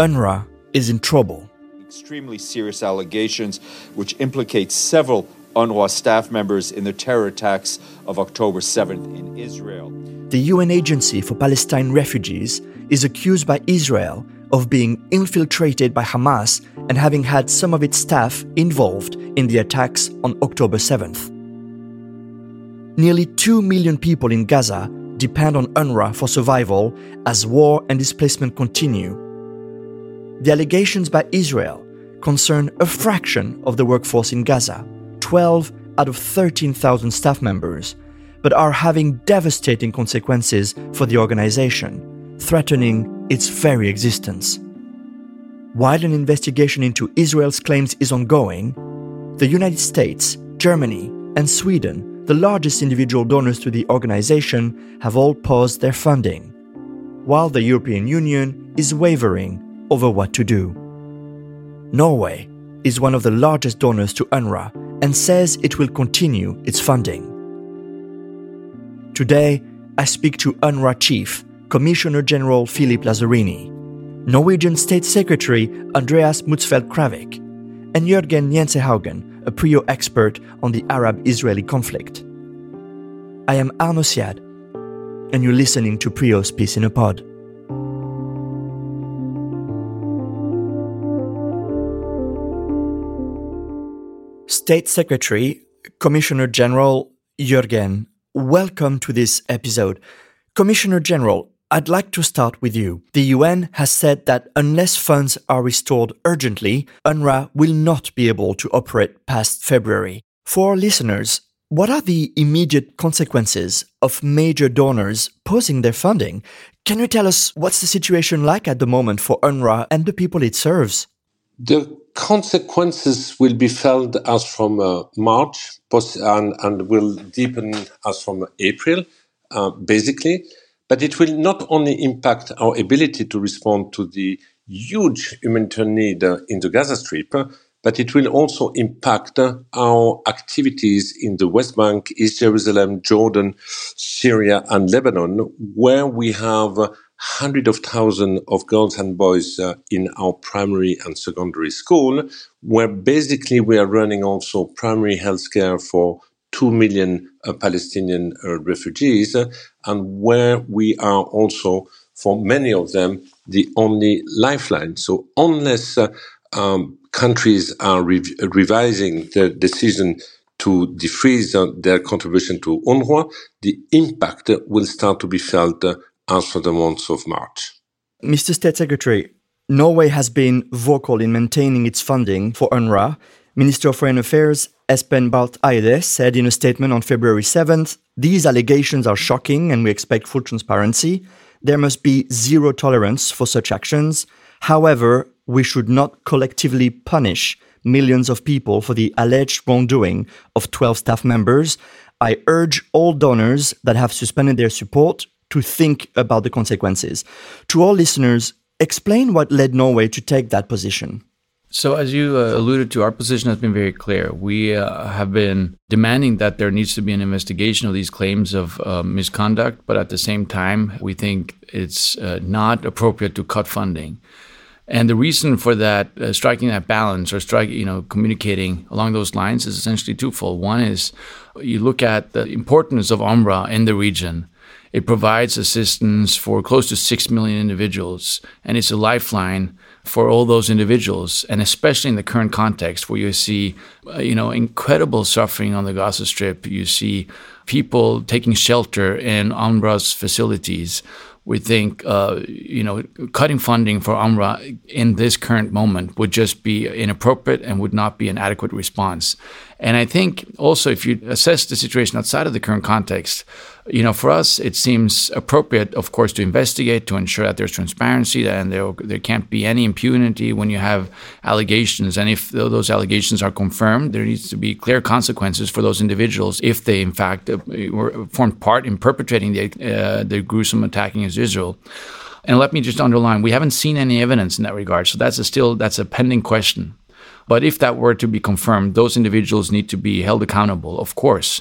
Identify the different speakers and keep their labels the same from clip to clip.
Speaker 1: UNRWA is in trouble.
Speaker 2: Extremely serious allegations which implicate several UNRWA staff members in the terror attacks of October 7th in Israel.
Speaker 1: The UN Agency for Palestine Refugees is accused by Israel of being infiltrated by Hamas and having had some of its staff involved in the attacks on October 7th. Nearly 2 million people in Gaza depend on UNRWA for survival as war and displacement continue. The allegations by Israel concern a fraction of the workforce in Gaza, 12 out of 13,000 staff members, but are having devastating consequences for the organization, threatening its very existence. While an investigation into Israel's claims is ongoing, the United States, Germany, and Sweden, the largest individual donors to the organization, have all paused their funding, while the European Union is wavering over what to do. Norway is one of the largest donors to UNRWA and says it will continue its funding. Today, I speak to UNRWA Chief, Commissioner General Philippe Lazzarini, Norwegian State Secretary Andreas Motzfeldt Kravik, and Jørgen Jensehaugen, a PRIO expert on the Arab Israeli conflict. I am Arnaud Siad, and you're listening to PRIO's Peace in a Pod. State Secretary, Commissioner General Jørgen, welcome to this episode. Commissioner General, I'd like to start with you. The UN has said that unless funds are restored urgently, UNRWA will not be able to operate past February. For our listeners, what are the immediate consequences of major donors pausing their funding? Can you tell us what's the situation like at the moment for UNRWA and the people it serves?
Speaker 3: The consequences will be felt as from uh, March and, and will deepen as from April, uh, basically. But it will not only impact our ability to respond to the huge humanitarian need uh, in the Gaza Strip, but it will also impact uh, our activities in the West Bank, East Jerusalem, Jordan, Syria, and Lebanon, where we have hundreds of thousands of girls and boys uh, in our primary and secondary school, where basically we are running also primary health care for 2 million uh, Palestinian uh, refugees, uh, and where we are also, for many of them, the only lifeline. So, unless uh, um, countries are rev- revising their decision to defreeze uh, their contribution to UNRWA, the impact will start to be felt as for the month of March.
Speaker 1: Mr. State Secretary, Norway has been vocal in maintaining its funding for UNRWA. Minister of Foreign Affairs Espen Barth Eide said in a statement on February 7th These allegations are shocking and we expect full transparency. There must be zero tolerance for such actions. However, we should not collectively punish millions of people for the alleged wrongdoing of 12 staff members. I urge all donors that have suspended their support to think about the consequences. To all listeners, explain what led Norway to take that position.
Speaker 4: So, as you uh, alluded to, our position has been very clear. We uh, have been demanding that there needs to be an investigation of these claims of uh, misconduct, but at the same time, we think it's uh, not appropriate to cut funding. And the reason for that, uh, striking that balance or striking, you know, communicating along those lines is essentially twofold. One is you look at the importance of UNRWA in the region it provides assistance for close to 6 million individuals, and it's a lifeline for all those individuals, and especially in the current context where you see, uh, you know, incredible suffering on the Gaza Strip. You see people taking shelter in UNRWA's facilities. We think, uh, you know, cutting funding for UNRWA in this current moment would just be inappropriate and would not be an adequate response. And I think also if you assess the situation outside of the current context, you know, for us, it seems appropriate, of course, to investigate to ensure that there's transparency and there, there can't be any impunity when you have allegations. And if those allegations are confirmed, there needs to be clear consequences for those individuals if they, in fact, uh, were formed part in perpetrating the, uh, the gruesome attack against Israel. And let me just underline, we haven't seen any evidence in that regard. So that's a still that's a pending question. But if that were to be confirmed, those individuals need to be held accountable, of course.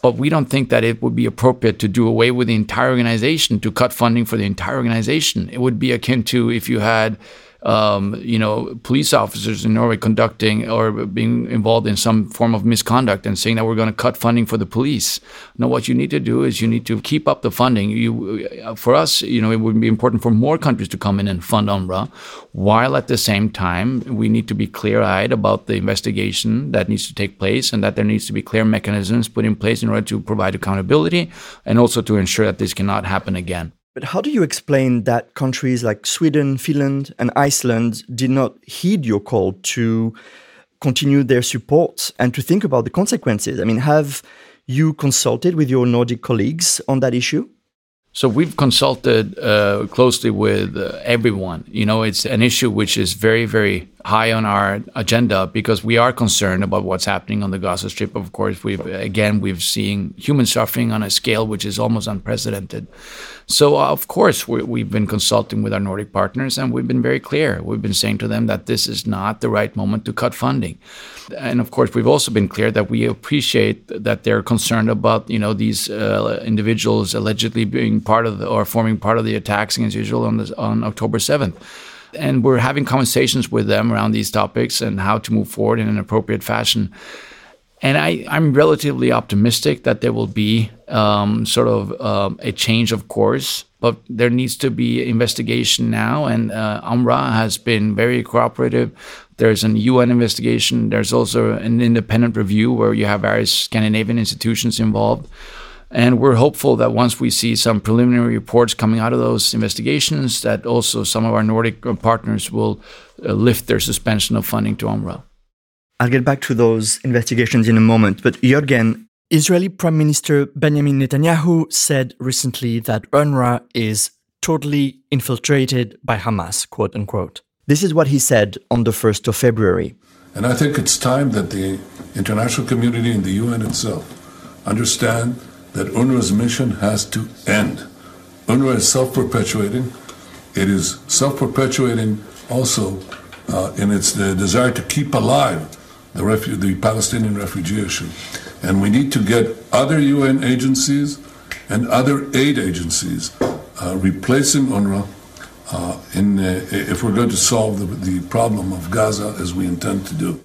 Speaker 4: But we don't think that it would be appropriate to do away with the entire organization, to cut funding for the entire organization. It would be akin to if you had um, you know, police officers in Norway conducting or being involved in some form of misconduct and saying that we're going to cut funding for the police. No, what you need to do is you need to keep up the funding. You, for us, you know, it would be important for more countries to come in and fund UNRWA, while at the same time we need to be clear-eyed about the investigation that needs to take place and that there needs to be clear mechanisms put in place in order to provide accountability and also to ensure that this cannot happen again.
Speaker 1: But how do you explain that countries like Sweden, Finland, and Iceland did not heed your call to continue their support and to think about the consequences? I mean, have you consulted with your Nordic colleagues on that issue?
Speaker 4: So we've consulted uh, closely with uh, everyone. You know, it's an issue which is very, very high on our agenda because we are concerned about what's happening on the Gaza Strip. Of course, we've again we've seen human suffering on a scale which is almost unprecedented. So uh, of course we, have been consulting with our Nordic partners, and we've been very clear. We've been saying to them that this is not the right moment to cut funding, and of course we've also been clear that we appreciate that they're concerned about you know these uh, individuals allegedly being part of the, or forming part of the attacks against Israel on the, on October seventh and we're having conversations with them around these topics and how to move forward in an appropriate fashion. And I, am relatively optimistic that there will be um, sort of um, a change of course, but there needs to be investigation now. And uh, UNRWA has been very cooperative. There's an UN investigation. There's also an independent review where you have various Scandinavian institutions involved. And we're hopeful that once we see some preliminary reports coming out of those investigations, that also some of our Nordic partners will uh, lift their suspension of funding to UNRWA.
Speaker 1: I'll get back to those investigations in a moment. But Jørgen, Israeli Prime Minister Benjamin Netanyahu said recently that UNRWA is totally infiltrated by Hamas, quote unquote. This is what he said on the 1st of February.
Speaker 5: And I think it's time that the international community and the UN itself understand that UNRWA's mission has to end. UNRWA is self perpetuating. It is self perpetuating also uh, in its desire to keep alive the, refu- the Palestinian refugee issue. And we need to get other UN agencies and other aid agencies uh, replacing UNRWA uh, in, uh, if we're going to solve the, the problem of Gaza as we intend to do.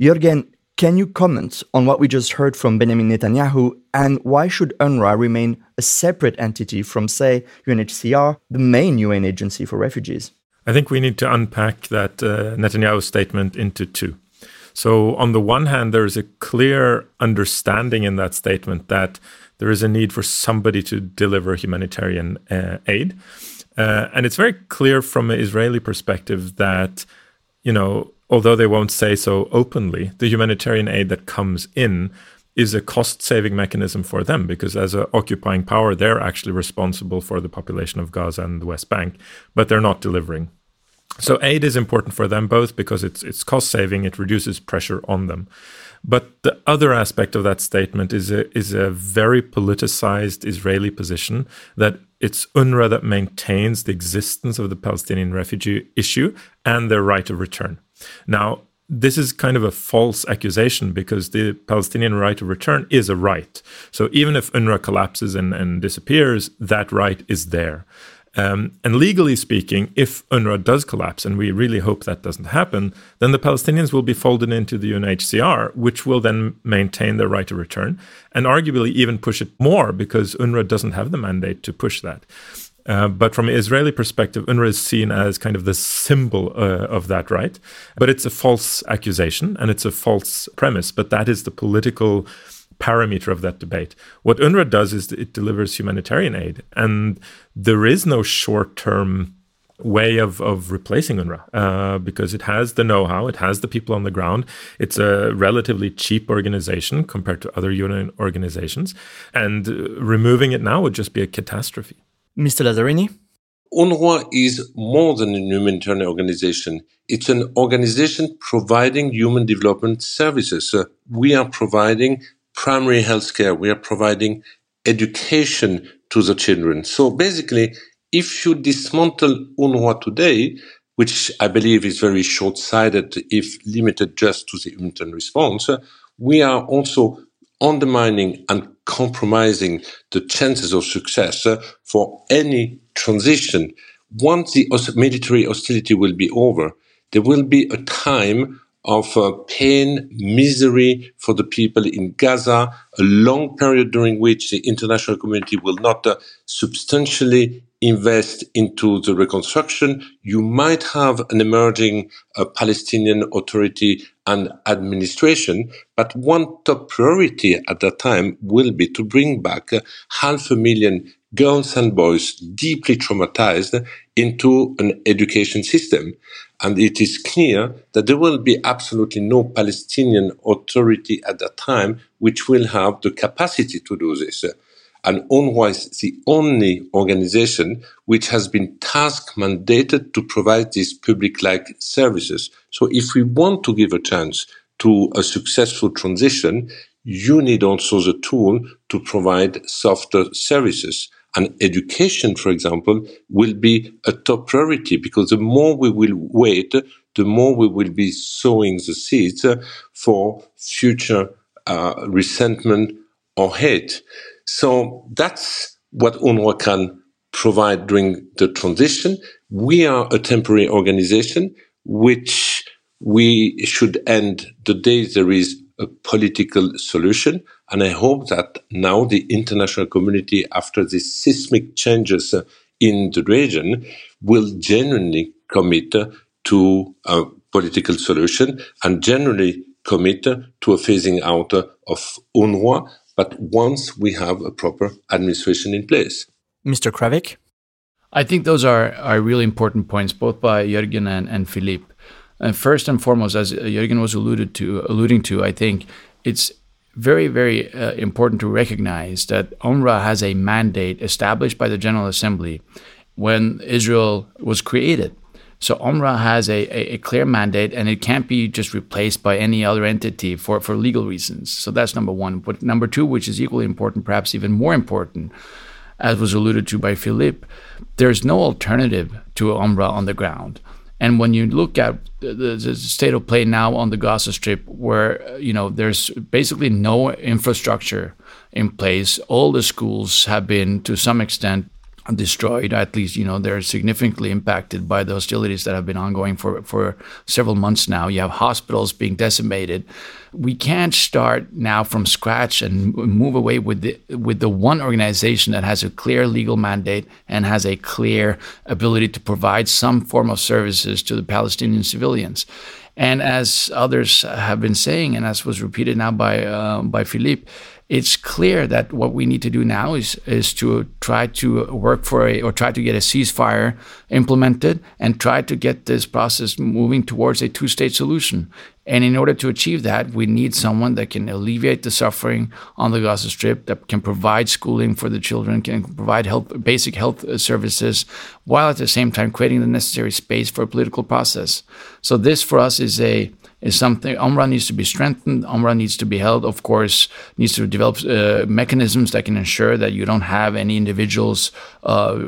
Speaker 1: Jørgen, can you comment on what we just heard from Benjamin Netanyahu and why should UNRWA remain a separate entity from, say, UNHCR, the main UN agency for refugees?
Speaker 6: I think we need to unpack that uh, Netanyahu statement into two. So, on the one hand, there is a clear understanding in that statement that there is a need for somebody to deliver humanitarian uh, aid. Uh, and it's very clear from an Israeli perspective that, you know, although they won't say so openly, the humanitarian aid that comes in is a cost saving mechanism for them because as an occupying power they're actually responsible for the population of Gaza and the West Bank but they're not delivering. So aid is important for them both because it's it's cost saving it reduces pressure on them. But the other aspect of that statement is a is a very politicized Israeli position that it's UNRWA that maintains the existence of the Palestinian refugee issue and their right of return now this is kind of a false accusation because the Palestinian right of return is a right. So even if UNRWA collapses and, and disappears, that right is there. Um, and legally speaking, if UNRWA does collapse, and we really hope that doesn't happen, then the Palestinians will be folded into the UNHCR, which will then maintain their right of return and arguably even push it more because UNRWA doesn't have the mandate to push that. Uh, but from an Israeli perspective, UNRWA is seen as kind of the symbol uh, of that right. But it's a false accusation and it's a false premise. But that is the political parameter of that debate. What UNRWA does is it delivers humanitarian aid, and there is no short term way of, of replacing UNRWA uh, because it has the know how, it has the people on the ground. It's a relatively cheap organization compared to other UN organizations, and uh, removing it now would just be a catastrophe.
Speaker 1: Mr. Lazzarini?
Speaker 3: UNRWA is more than a humanitarian organization. It's an organization providing human development services. Uh, we are providing primary health care. We are providing education to the children. So basically, if you dismantle UNRWA today, which I believe is very short-sighted if limited just to the humanitarian response, we are also undermining and compromising the chances of success uh, for any transition. Once the military hostility will be over, there will be a time of uh, pain, misery for the people in Gaza, a long period during which the international community will not uh, substantially invest into the reconstruction. You might have an emerging uh, Palestinian authority and administration, but one top priority at that time will be to bring back uh, half a million girls and boys deeply traumatized into an education system. And it is clear that there will be absolutely no Palestinian authority at that time which will have the capacity to do this. And UNRWA is the only organization which has been task mandated to provide these public-like services. So if we want to give a chance to a successful transition, you need also the tool to provide softer services. And education, for example, will be a top priority because the more we will wait, the more we will be sowing the seeds for future uh, resentment or hate. So that's what UNRWA can provide during the transition. We are a temporary organization which we should end the day there is a political solution. And I hope that now the international community, after the seismic changes uh, in the region, will genuinely commit to a political solution and generally commit to a phasing out of UNRWA, but once we have a proper administration in place.
Speaker 1: Mr. Kravik?
Speaker 4: I think those are, are really important points, both by Jørgen and, and Philippe. And first and foremost, as Jørgen was alluded to, alluding to, I think it's very, very uh, important to recognize that UNRWA has a mandate established by the General Assembly when Israel was created. So UNRWA has a, a, a, clear mandate and it can't be just replaced by any other entity for, for legal reasons. So that's number one. But number two, which is equally important, perhaps even more important, as was alluded to by Philippe, there's no alternative to UNRWA on the ground. And when you look at the, the, state of play now on the Gaza Strip, where uh, you know there's basically no infrastructure in place, all the schools have been to some extent destroyed. At least, you know, they're significantly impacted by the hostilities that have been ongoing for, for several months now. You have hospitals being decimated. We can't start now from scratch and move away with the with the one organization that has a clear legal mandate and has a clear ability to provide some form of services to the Palestinian civilians. And as others have been saying, and as was repeated now by uh, by Philippe, it's clear that what we need to do now is is to try to work for a or try to get a ceasefire implemented and try to get this process moving towards a two-state solution. And in order to achieve that, we need someone that can alleviate the suffering on the Gaza Strip, that can provide schooling for the children, can provide basic health uh, services, while at the same time creating the necessary space for a political process. So this, for us, is a is something UNRWA needs to be strengthened. UNRWA needs to be held, of course, needs to develop uh, mechanisms that can ensure that you don't have any individuals uh,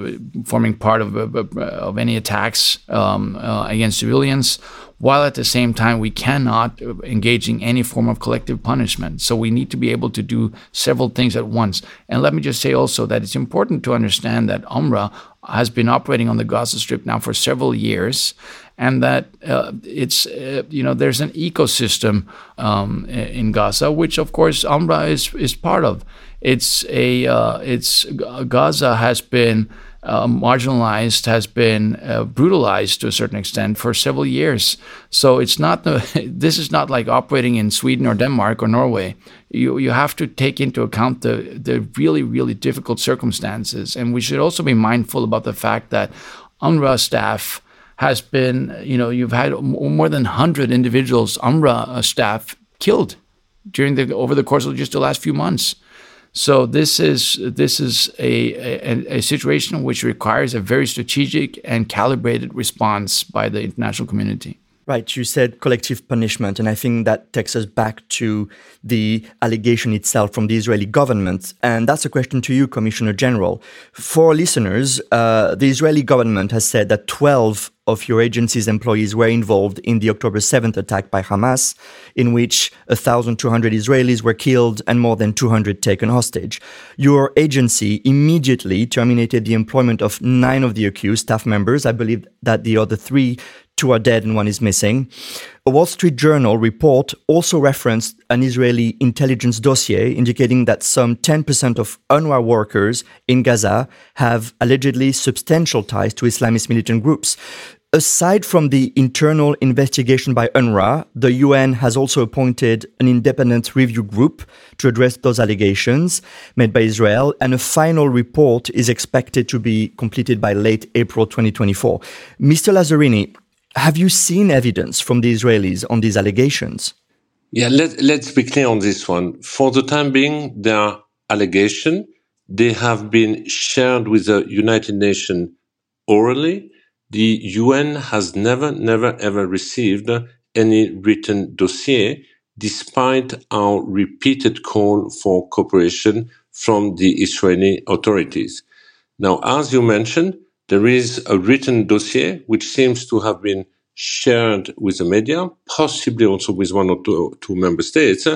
Speaker 4: forming part of, of any attacks um, uh, against civilians while at the same time we cannot engage in any form of collective punishment. So we need to be able to do several things at once. And let me just say also that it's important to understand that UNRWA has been operating on the Gaza Strip now for several years and that uh, it's uh, you know there's an ecosystem um, in Gaza, which of course UNRWA is is part of. It's a uh, it's Gaza has been. Uh, marginalized has been uh, brutalized to a certain extent for several years. So it's not the, this is not like operating in Sweden or Denmark or Norway. You you have to take into account the the really really difficult circumstances, and we should also be mindful about the fact that UNRWA staff has been, you know, you've had more than 100 individuals, UNRWA uh, staff, killed during the over the course of just the last few months. So this is this is a, a, a situation which requires a very strategic and calibrated response by the international community.
Speaker 1: Right, you said collective punishment, and I think that takes us back to the allegation itself from the Israeli government. And that's a question to you, Commissioner General. For listeners, uh, the Israeli government has said that 12 of your agency's employees were involved in the October 7th attack by Hamas, in which 1,200 Israelis were killed and more than 200 taken hostage. Your agency immediately terminated the employment of nine of the accused staff members. I believe that the other three two are dead and one is missing. A Wall Street Journal report also referenced an Israeli intelligence dossier indicating that some 10% of UNRWA workers in Gaza have allegedly substantial ties to Islamist militant groups. Aside from the internal investigation by UNRWA, the UN has also appointed an independent review group to address those allegations made by Israel, and a final report is expected to be completed by late April 2024. Mr. Lazzarini, have you seen evidence from the Israelis on these allegations?
Speaker 3: Yeah, let, let's be clear on this one. For the time being, there are allegations. They have been shared with the United Nations orally. The UN has never, never, ever received any written dossier, despite our repeated call for cooperation from the Israeli authorities. Now, as you mentioned, there is a written dossier which seems to have been shared with the media, possibly also with one or two, two member states,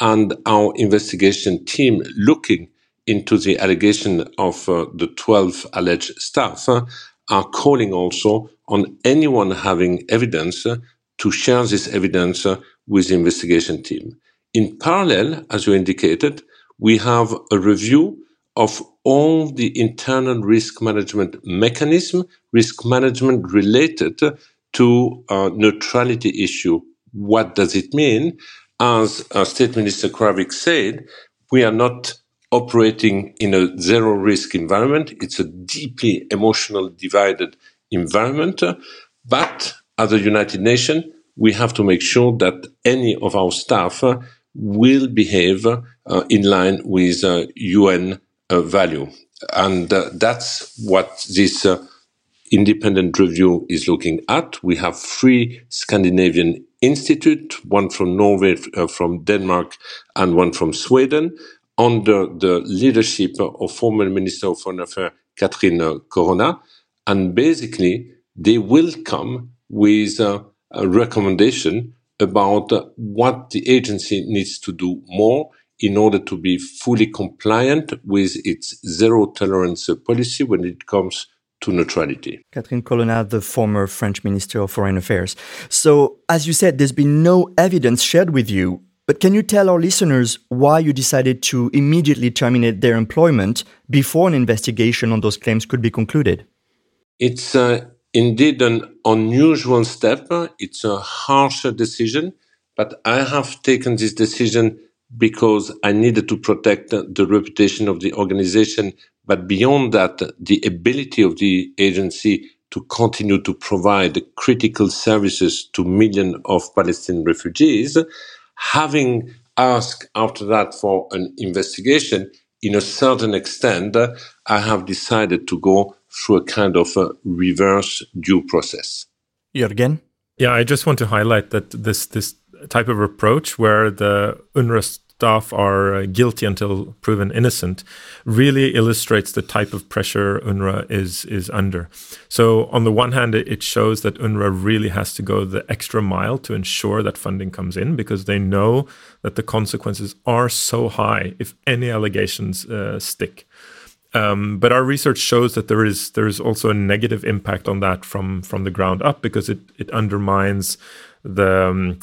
Speaker 3: and our investigation team looking into the allegation of uh, the 12 alleged staff uh, are calling also on anyone having evidence uh, to share this evidence uh, with the investigation team. In parallel, as you indicated, we have a review of all the internal risk management mechanism, risk management related to a neutrality issue. What does it mean? As uh, State Minister Kravik said, we are not operating in a zero risk environment. It's a deeply emotional divided environment. But as a United Nations, we have to make sure that any of our staff uh, will behave uh, in line with UN uh, value. And uh, that's what this uh, independent review is looking at. We have three Scandinavian institute, one from Norway, uh, from Denmark, and one from Sweden, under the leadership of former Minister of Foreign Affairs Catherine Colonna. And basically, they will come with uh, a recommendation about what the agency needs to do more in order to be fully compliant with its zero tolerance policy when it comes to neutrality.
Speaker 1: Catherine Colonna, the former French Minister of Foreign Affairs. So, as you said, there's been no evidence shared with you. But can you tell our listeners why you decided to immediately terminate their employment before an investigation on those claims could be concluded?
Speaker 3: It's uh, indeed an unusual step. It's a harsher decision, but I have taken this decision because I needed to protect the reputation of the organization. But beyond that, the ability of the agency to continue to provide critical services to millions of Palestinian refugees, having asked after that for an investigation, in a certain extent, I have decided to go through a kind of a reverse due process.
Speaker 1: Jørgen?
Speaker 6: Yeah, I just want to highlight that this this type of approach where the UNRWA staff are uh, guilty until proven innocent really illustrates the type of pressure UNRWA is is under. So on the one hand, it shows that UNRWA really has to go the extra mile to ensure that funding comes in because they know that the consequences are so high if any allegations uh, stick. Um, but our research shows that there is there is also a negative impact on that from from the ground up because it it undermines the um,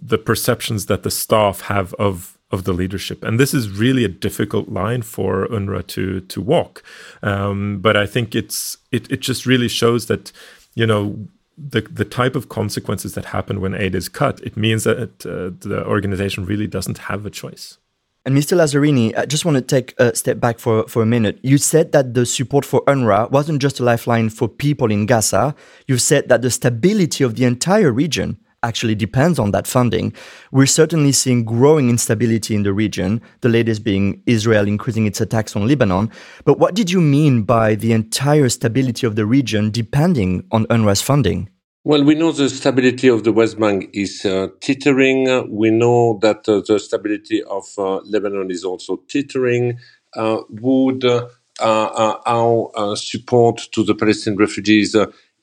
Speaker 6: the perceptions that the staff have of of the leadership, and this is really a difficult line for UNRWA to to walk. Um, but I think it's it it just really shows that you know the the type of consequences that happen when aid is cut. It means that uh, the organization really doesn't have a choice.
Speaker 1: And Mr. Lazzarini, I just want to take a step back for, for a minute. You said that the support for UNRWA wasn't just a lifeline for people in Gaza. You said that the stability of the entire region actually depends on that funding. We're certainly seeing growing instability in the region, the latest being Israel increasing its attacks on Lebanon. But what did you mean by the entire stability of the region depending on UNRWA's funding?
Speaker 3: Well, we know the stability of the West Bank is uh, teetering. We know that uh, the stability of uh, Lebanon is also teetering. Uh, would uh, uh, our support to the Palestinian refugees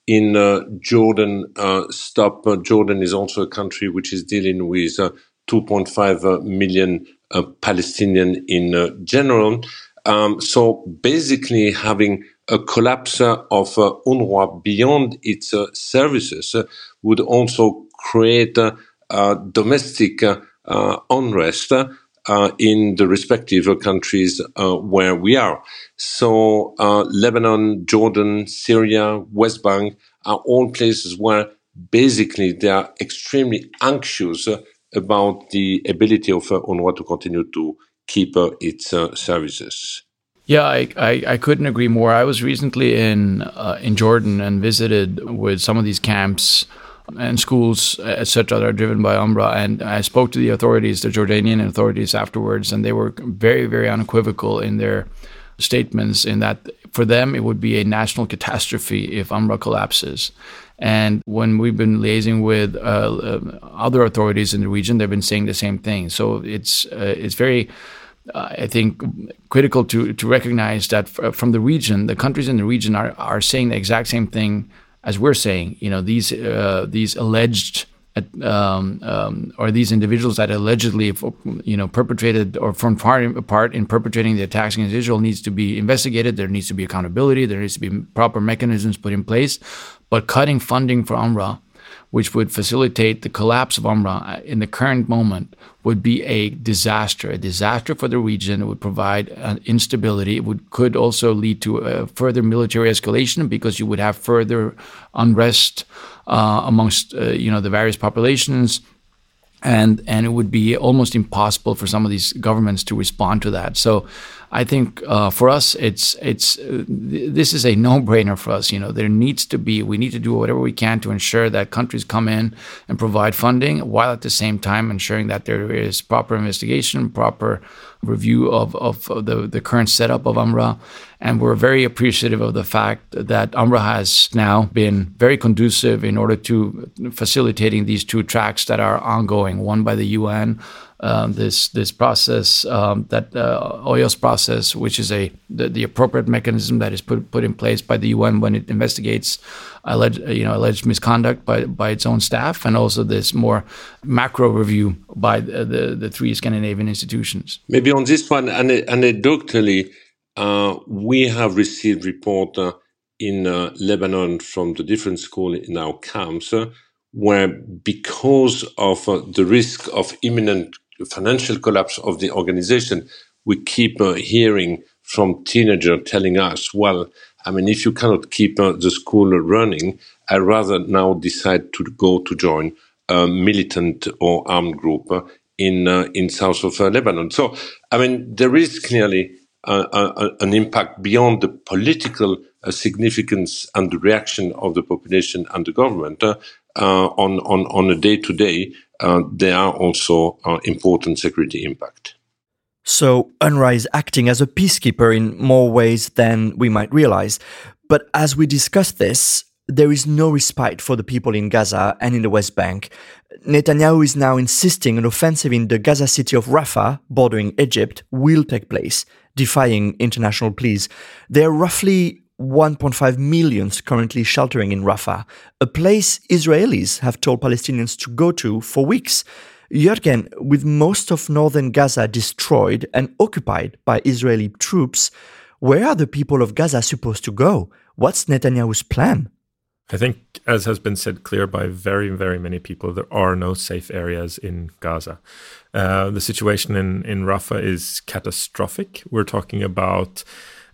Speaker 3: in uh, Jordan uh, stop? Uh, Jordan is also a country which is dealing with 2.5 million Palestinian in general. Um, so basically, having a collapse of uh, UNRWA beyond its uh, services uh, would also create domestic unrest Uh, in the respective countries uh, where we are. So uh, Lebanon, Jordan, Syria, West Bank are all places where basically they are extremely anxious about the ability of UNRWA to continue to keep its services.
Speaker 4: Yeah, I, I, I, couldn't agree more. I was recently in uh, in Jordan and visited with some of these camps and schools, etc., that are driven by UNRWA. And I spoke to the authorities, the Jordanian authorities, afterwards, and they were very, very unequivocal in their statements. In that, for them, it would be a national catastrophe if UNRWA collapses. And when we've been liaising with uh, uh, other authorities in the region, they've been saying the same thing. So it's uh, it's very uh, I think critical to to recognize that from the region, the countries in the region are are saying the exact same thing as we're saying. You know, these uh, these alleged um, um, or these individuals that allegedly, you know, perpetrated or far part in perpetrating the attacks against Israel needs to be investigated. There needs to be accountability. There needs to be proper mechanisms put in place. But cutting funding for UNRWA which would facilitate the collapse of UNRWA in the current moment, would be a disaster, a disaster for the region. It would provide uh, instability. It would could also lead to a further military escalation because you would have further unrest uh, amongst uh, you know the various populations and and it would be almost impossible for some of these governments to respond to that. So, I think uh, for us, it's it's uh, this is a no-brainer for us. You know, there needs to be we need to do whatever we can to ensure that countries come in and provide funding, while at the same time ensuring that there is proper investigation, proper review of, of, of the, the current setup of UNRWA. And we're very appreciative of the fact that UNRWA has now been very conducive in order to facilitating these two tracks that are ongoing, one by the UN, um, this this process um, that uh, OIOS process, which is a the, the, appropriate mechanism that is put put in place by the UN when it investigates alleged you know alleged misconduct by by its own staff, and also this more macro review by the the, the three Scandinavian institutions.
Speaker 3: Maybe on this one, anecdotally, uh, we have received report uh, in uh, Lebanon from the different schools in our camps. Uh, where because of uh, the risk of imminent financial collapse of the organization, we keep hearing from teenagers telling us, well, I mean, if you cannot keep the school running, I rather now decide to go to join a militant or armed group in in south of Lebanon. So, I mean, there is clearly an impact beyond the political significance and the reaction of the population and the government on on on a day to day uh, there are also uh, important security impact.
Speaker 1: So UNRWA is acting as a peacekeeper in more ways than we might realize. But as we discuss this, there is no respite for the people in Gaza and in the West Bank. Netanyahu is now insisting an offensive in the Gaza city of Rafah, bordering Egypt, will take place, defying international pleas. There are roughly 1.5 million currently sheltering in Rafah, a place Israelis have told Palestinians to go to for weeks. Jørgen, with most of northern Gaza destroyed and occupied by Israeli troops, where are the people of Gaza supposed to go? What's Netanyahu's plan?
Speaker 6: I think, as has been said clear by very, very many people, there are no safe areas in Gaza. Uh, the situation in, in Rafah is catastrophic. We're talking about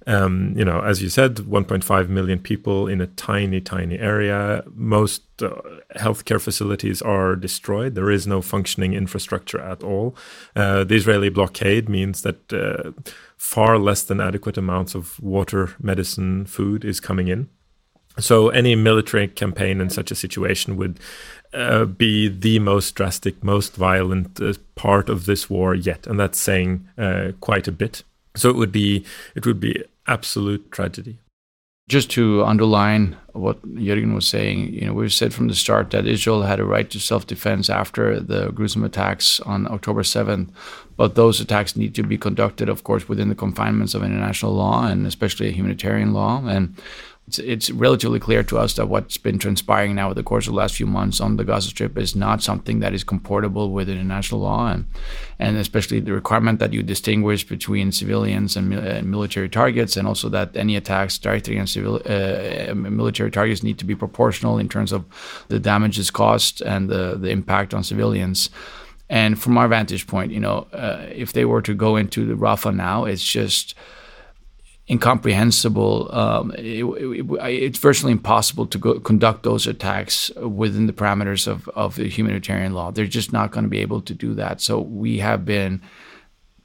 Speaker 6: um, you know, as you said, 1.5 million people in a tiny, tiny area. Most uh, healthcare facilities are destroyed. There is no functioning infrastructure at all. Uh, the Israeli blockade means that uh, far less than adequate amounts of water, medicine, food is coming in. So any military campaign in such a situation would uh, be the most drastic, most violent uh, part of this war yet, and that's saying uh, quite a bit. So it would be it would be absolute tragedy.
Speaker 4: Just to underline what Jørgen was saying, you know, we've said from the start that Israel had a right to self-defense after the gruesome attacks on October 7th, but those attacks need to be conducted, of course, within the confinements of international law and especially humanitarian law. And it's, it's relatively clear to us that what's been transpiring now over the course of the last few months on the Gaza Strip is not something that is comportable with international law, and and especially the requirement that you distinguish between civilians and uh, military targets, and also that any attacks directly against civil uh, military targets need to be proportional in terms of the damages caused and the the impact on civilians. And from our vantage point, you know, uh, if they were to go into the Rafah now, it's just incomprehensible. Um, it, it, it's virtually impossible to go, conduct those attacks within the parameters of, of the humanitarian law. They're just not going to be able to do that. So we have been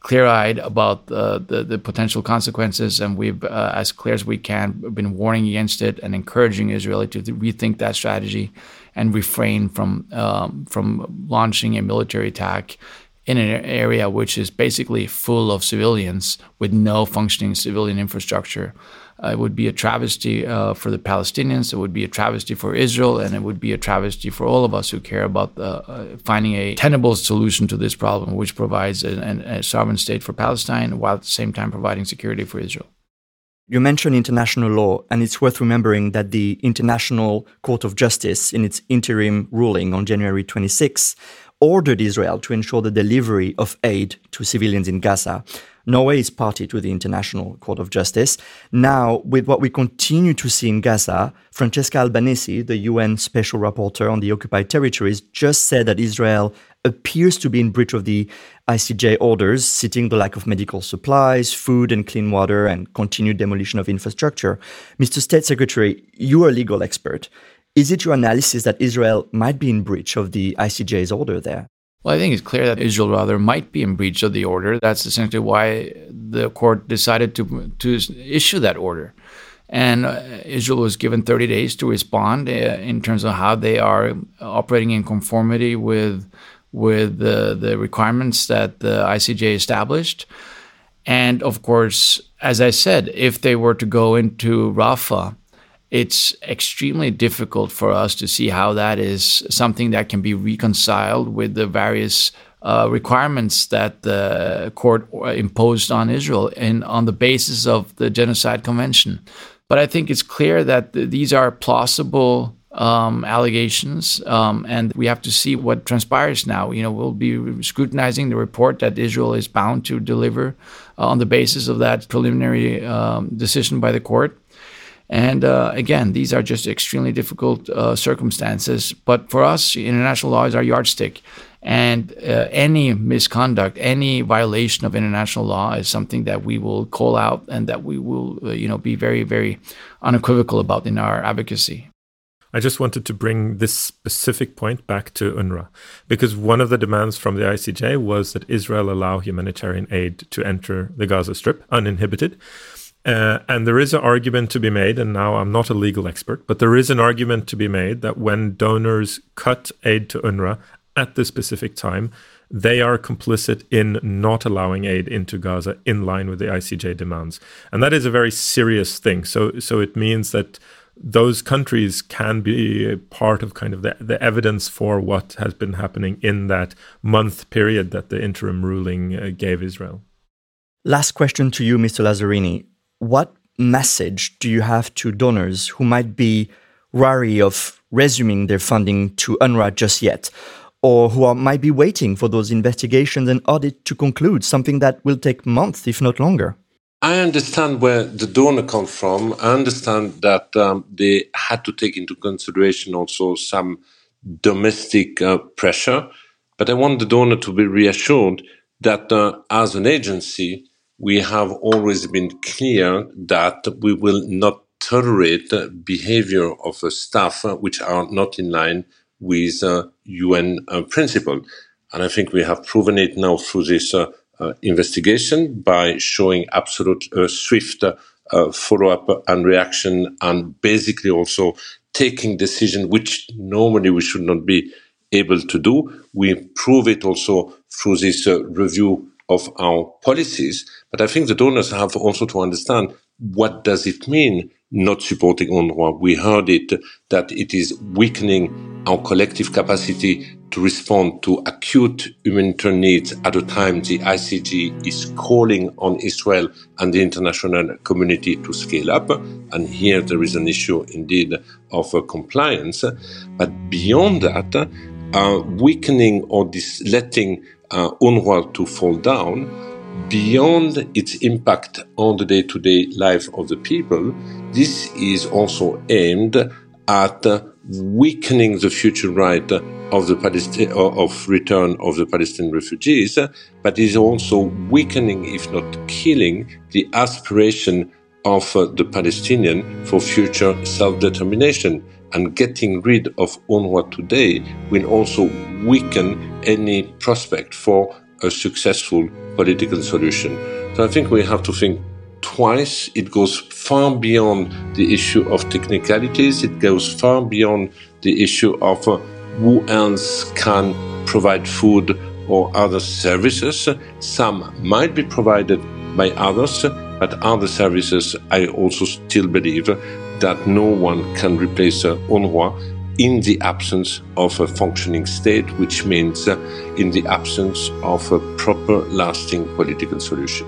Speaker 4: clear-eyed about the, the, potential consequences, and we've, uh, as clear as we can, been warning against it and encouraging Israel to rethink that strategy and refrain from um, from launching a military attack in an area which is basically full of civilians with no functioning civilian infrastructure. Uh, it would be a travesty uh, for the Palestinians. It would be a travesty for Israel, and it would be a travesty for all of us who care about uh, finding a tenable solution to this problem, which provides a sovereign state for Palestine while at the same time providing security for Israel.
Speaker 1: You mentioned international law, and it's worth remembering that the International Court of Justice, in its interim ruling on January 26, ordered Israel to ensure the delivery of aid to civilians in Gaza. Norway is party to the International Court of Justice. Now, with what we continue to see in Gaza, Francesca Albanese, the UN Special Rapporteur on the occupied territories, just said that Israel appears to be in breach of the ICJ orders, citing the lack of medical supplies, food and clean water, and continued demolition of infrastructure. Mr. State Secretary, you are a legal expert. Is it your analysis that Israel might be in breach of the ICJ's order there?
Speaker 4: Well, I think it's clear that Israel rather might be in breach of the order. That's essentially why the court decided to to issue that order. And uh, Israel was given 30 days to respond uh, in terms of how they are operating in conformity with with the, the requirements that the ICJ established. And of course, as I said, if they were to go into Rafah, it's extremely difficult for us to see how that is something that can be reconciled with the various uh, requirements that the court imposed on Israel and on the basis of the Genocide Convention. But I think it's clear that th- these are plausible um, allegations, um, and we have to see what transpires now. You know, we'll be scrutinizing the report that Israel is bound to deliver uh, on the basis of that preliminary um, decision by the court. And uh, again, these are just extremely difficult uh, circumstances. But for us, international law is our yardstick. And uh, any misconduct, any violation of international law is something that we will call out and that we will, uh, you know, be very, very unequivocal about in our advocacy.
Speaker 6: I just wanted to bring this specific point back to UNRWA because one of the demands from the ICJ was that Israel allow humanitarian aid to enter the Gaza Strip uninhibited. Uh, and there is an argument to be made, and now I'm not a legal expert, but there is an argument to be made that when donors cut aid to UNRWA at this specific time, they are complicit in not allowing aid into Gaza in line with the ICJ demands. And that is a very serious thing. So, so it means that those countries can be part of kind of the, the evidence for what has been happening in that month period that the interim ruling uh, gave Israel.
Speaker 1: Last question to you, Mr. Lazzarini what message do you have to donors who might be wary of resuming their funding to UNRWA just yet, or who are, might be waiting for those investigations and audit to conclude, something that will take months, if not longer?
Speaker 3: I understand where the donor comes from. I understand that um, they had to take into consideration also some domestic uh, pressure, but I want the donor to be reassured that uh, as an agency, we have always been clear that we will not tolerate behavior of staff which are not in line with uh, UN uh, principle. And I think we have proven it now through this uh, uh investigation by showing absolute uh, swift uh, follow-up and reaction and basically also taking decision which normally we should not be able to do. We prove it also through this review of our policies. But I think the donors have also to understand what does it mean not supporting UNRWA. We heard it that it is weakening our collective capacity to respond to acute humanitarian needs at a time the ICJ is calling on Israel and the international community to scale up. And here there is an issue indeed of uh, compliance. But beyond that, uh, weakening or dis- letting uh, UNRWA to fall down beyond its impact on the day-to-day life of the people, this is also aimed at weakening the future right of the Palestine, of return of the Palestinian refugees, but is also weakening, if not killing, the aspiration of uh, the Palestinian for future self-determination. And getting rid of UNRWA today will also weaken any prospect for a successful political solution. So I think we have to think twice. It goes far beyond the issue of technicalities. It goes far beyond the issue of uh, who else can provide food or other services. Some might be provided by others, but other services I also still believe that no one can replace uh, UNRWA in the absence of a functioning state, which means uh, in the absence of a proper, lasting political solution.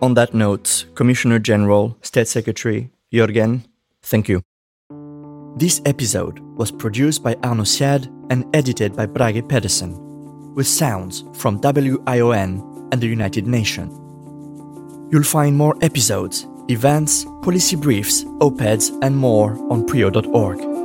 Speaker 1: On that note, Commissioner General, State Secretary Jørgen, thank you. This episode was produced by Arnaud Siad and edited by Brage Pedersen, with sounds from WION and the United Nations. You'll find more episodes events, policy briefs, op-eds, and more on prio.org.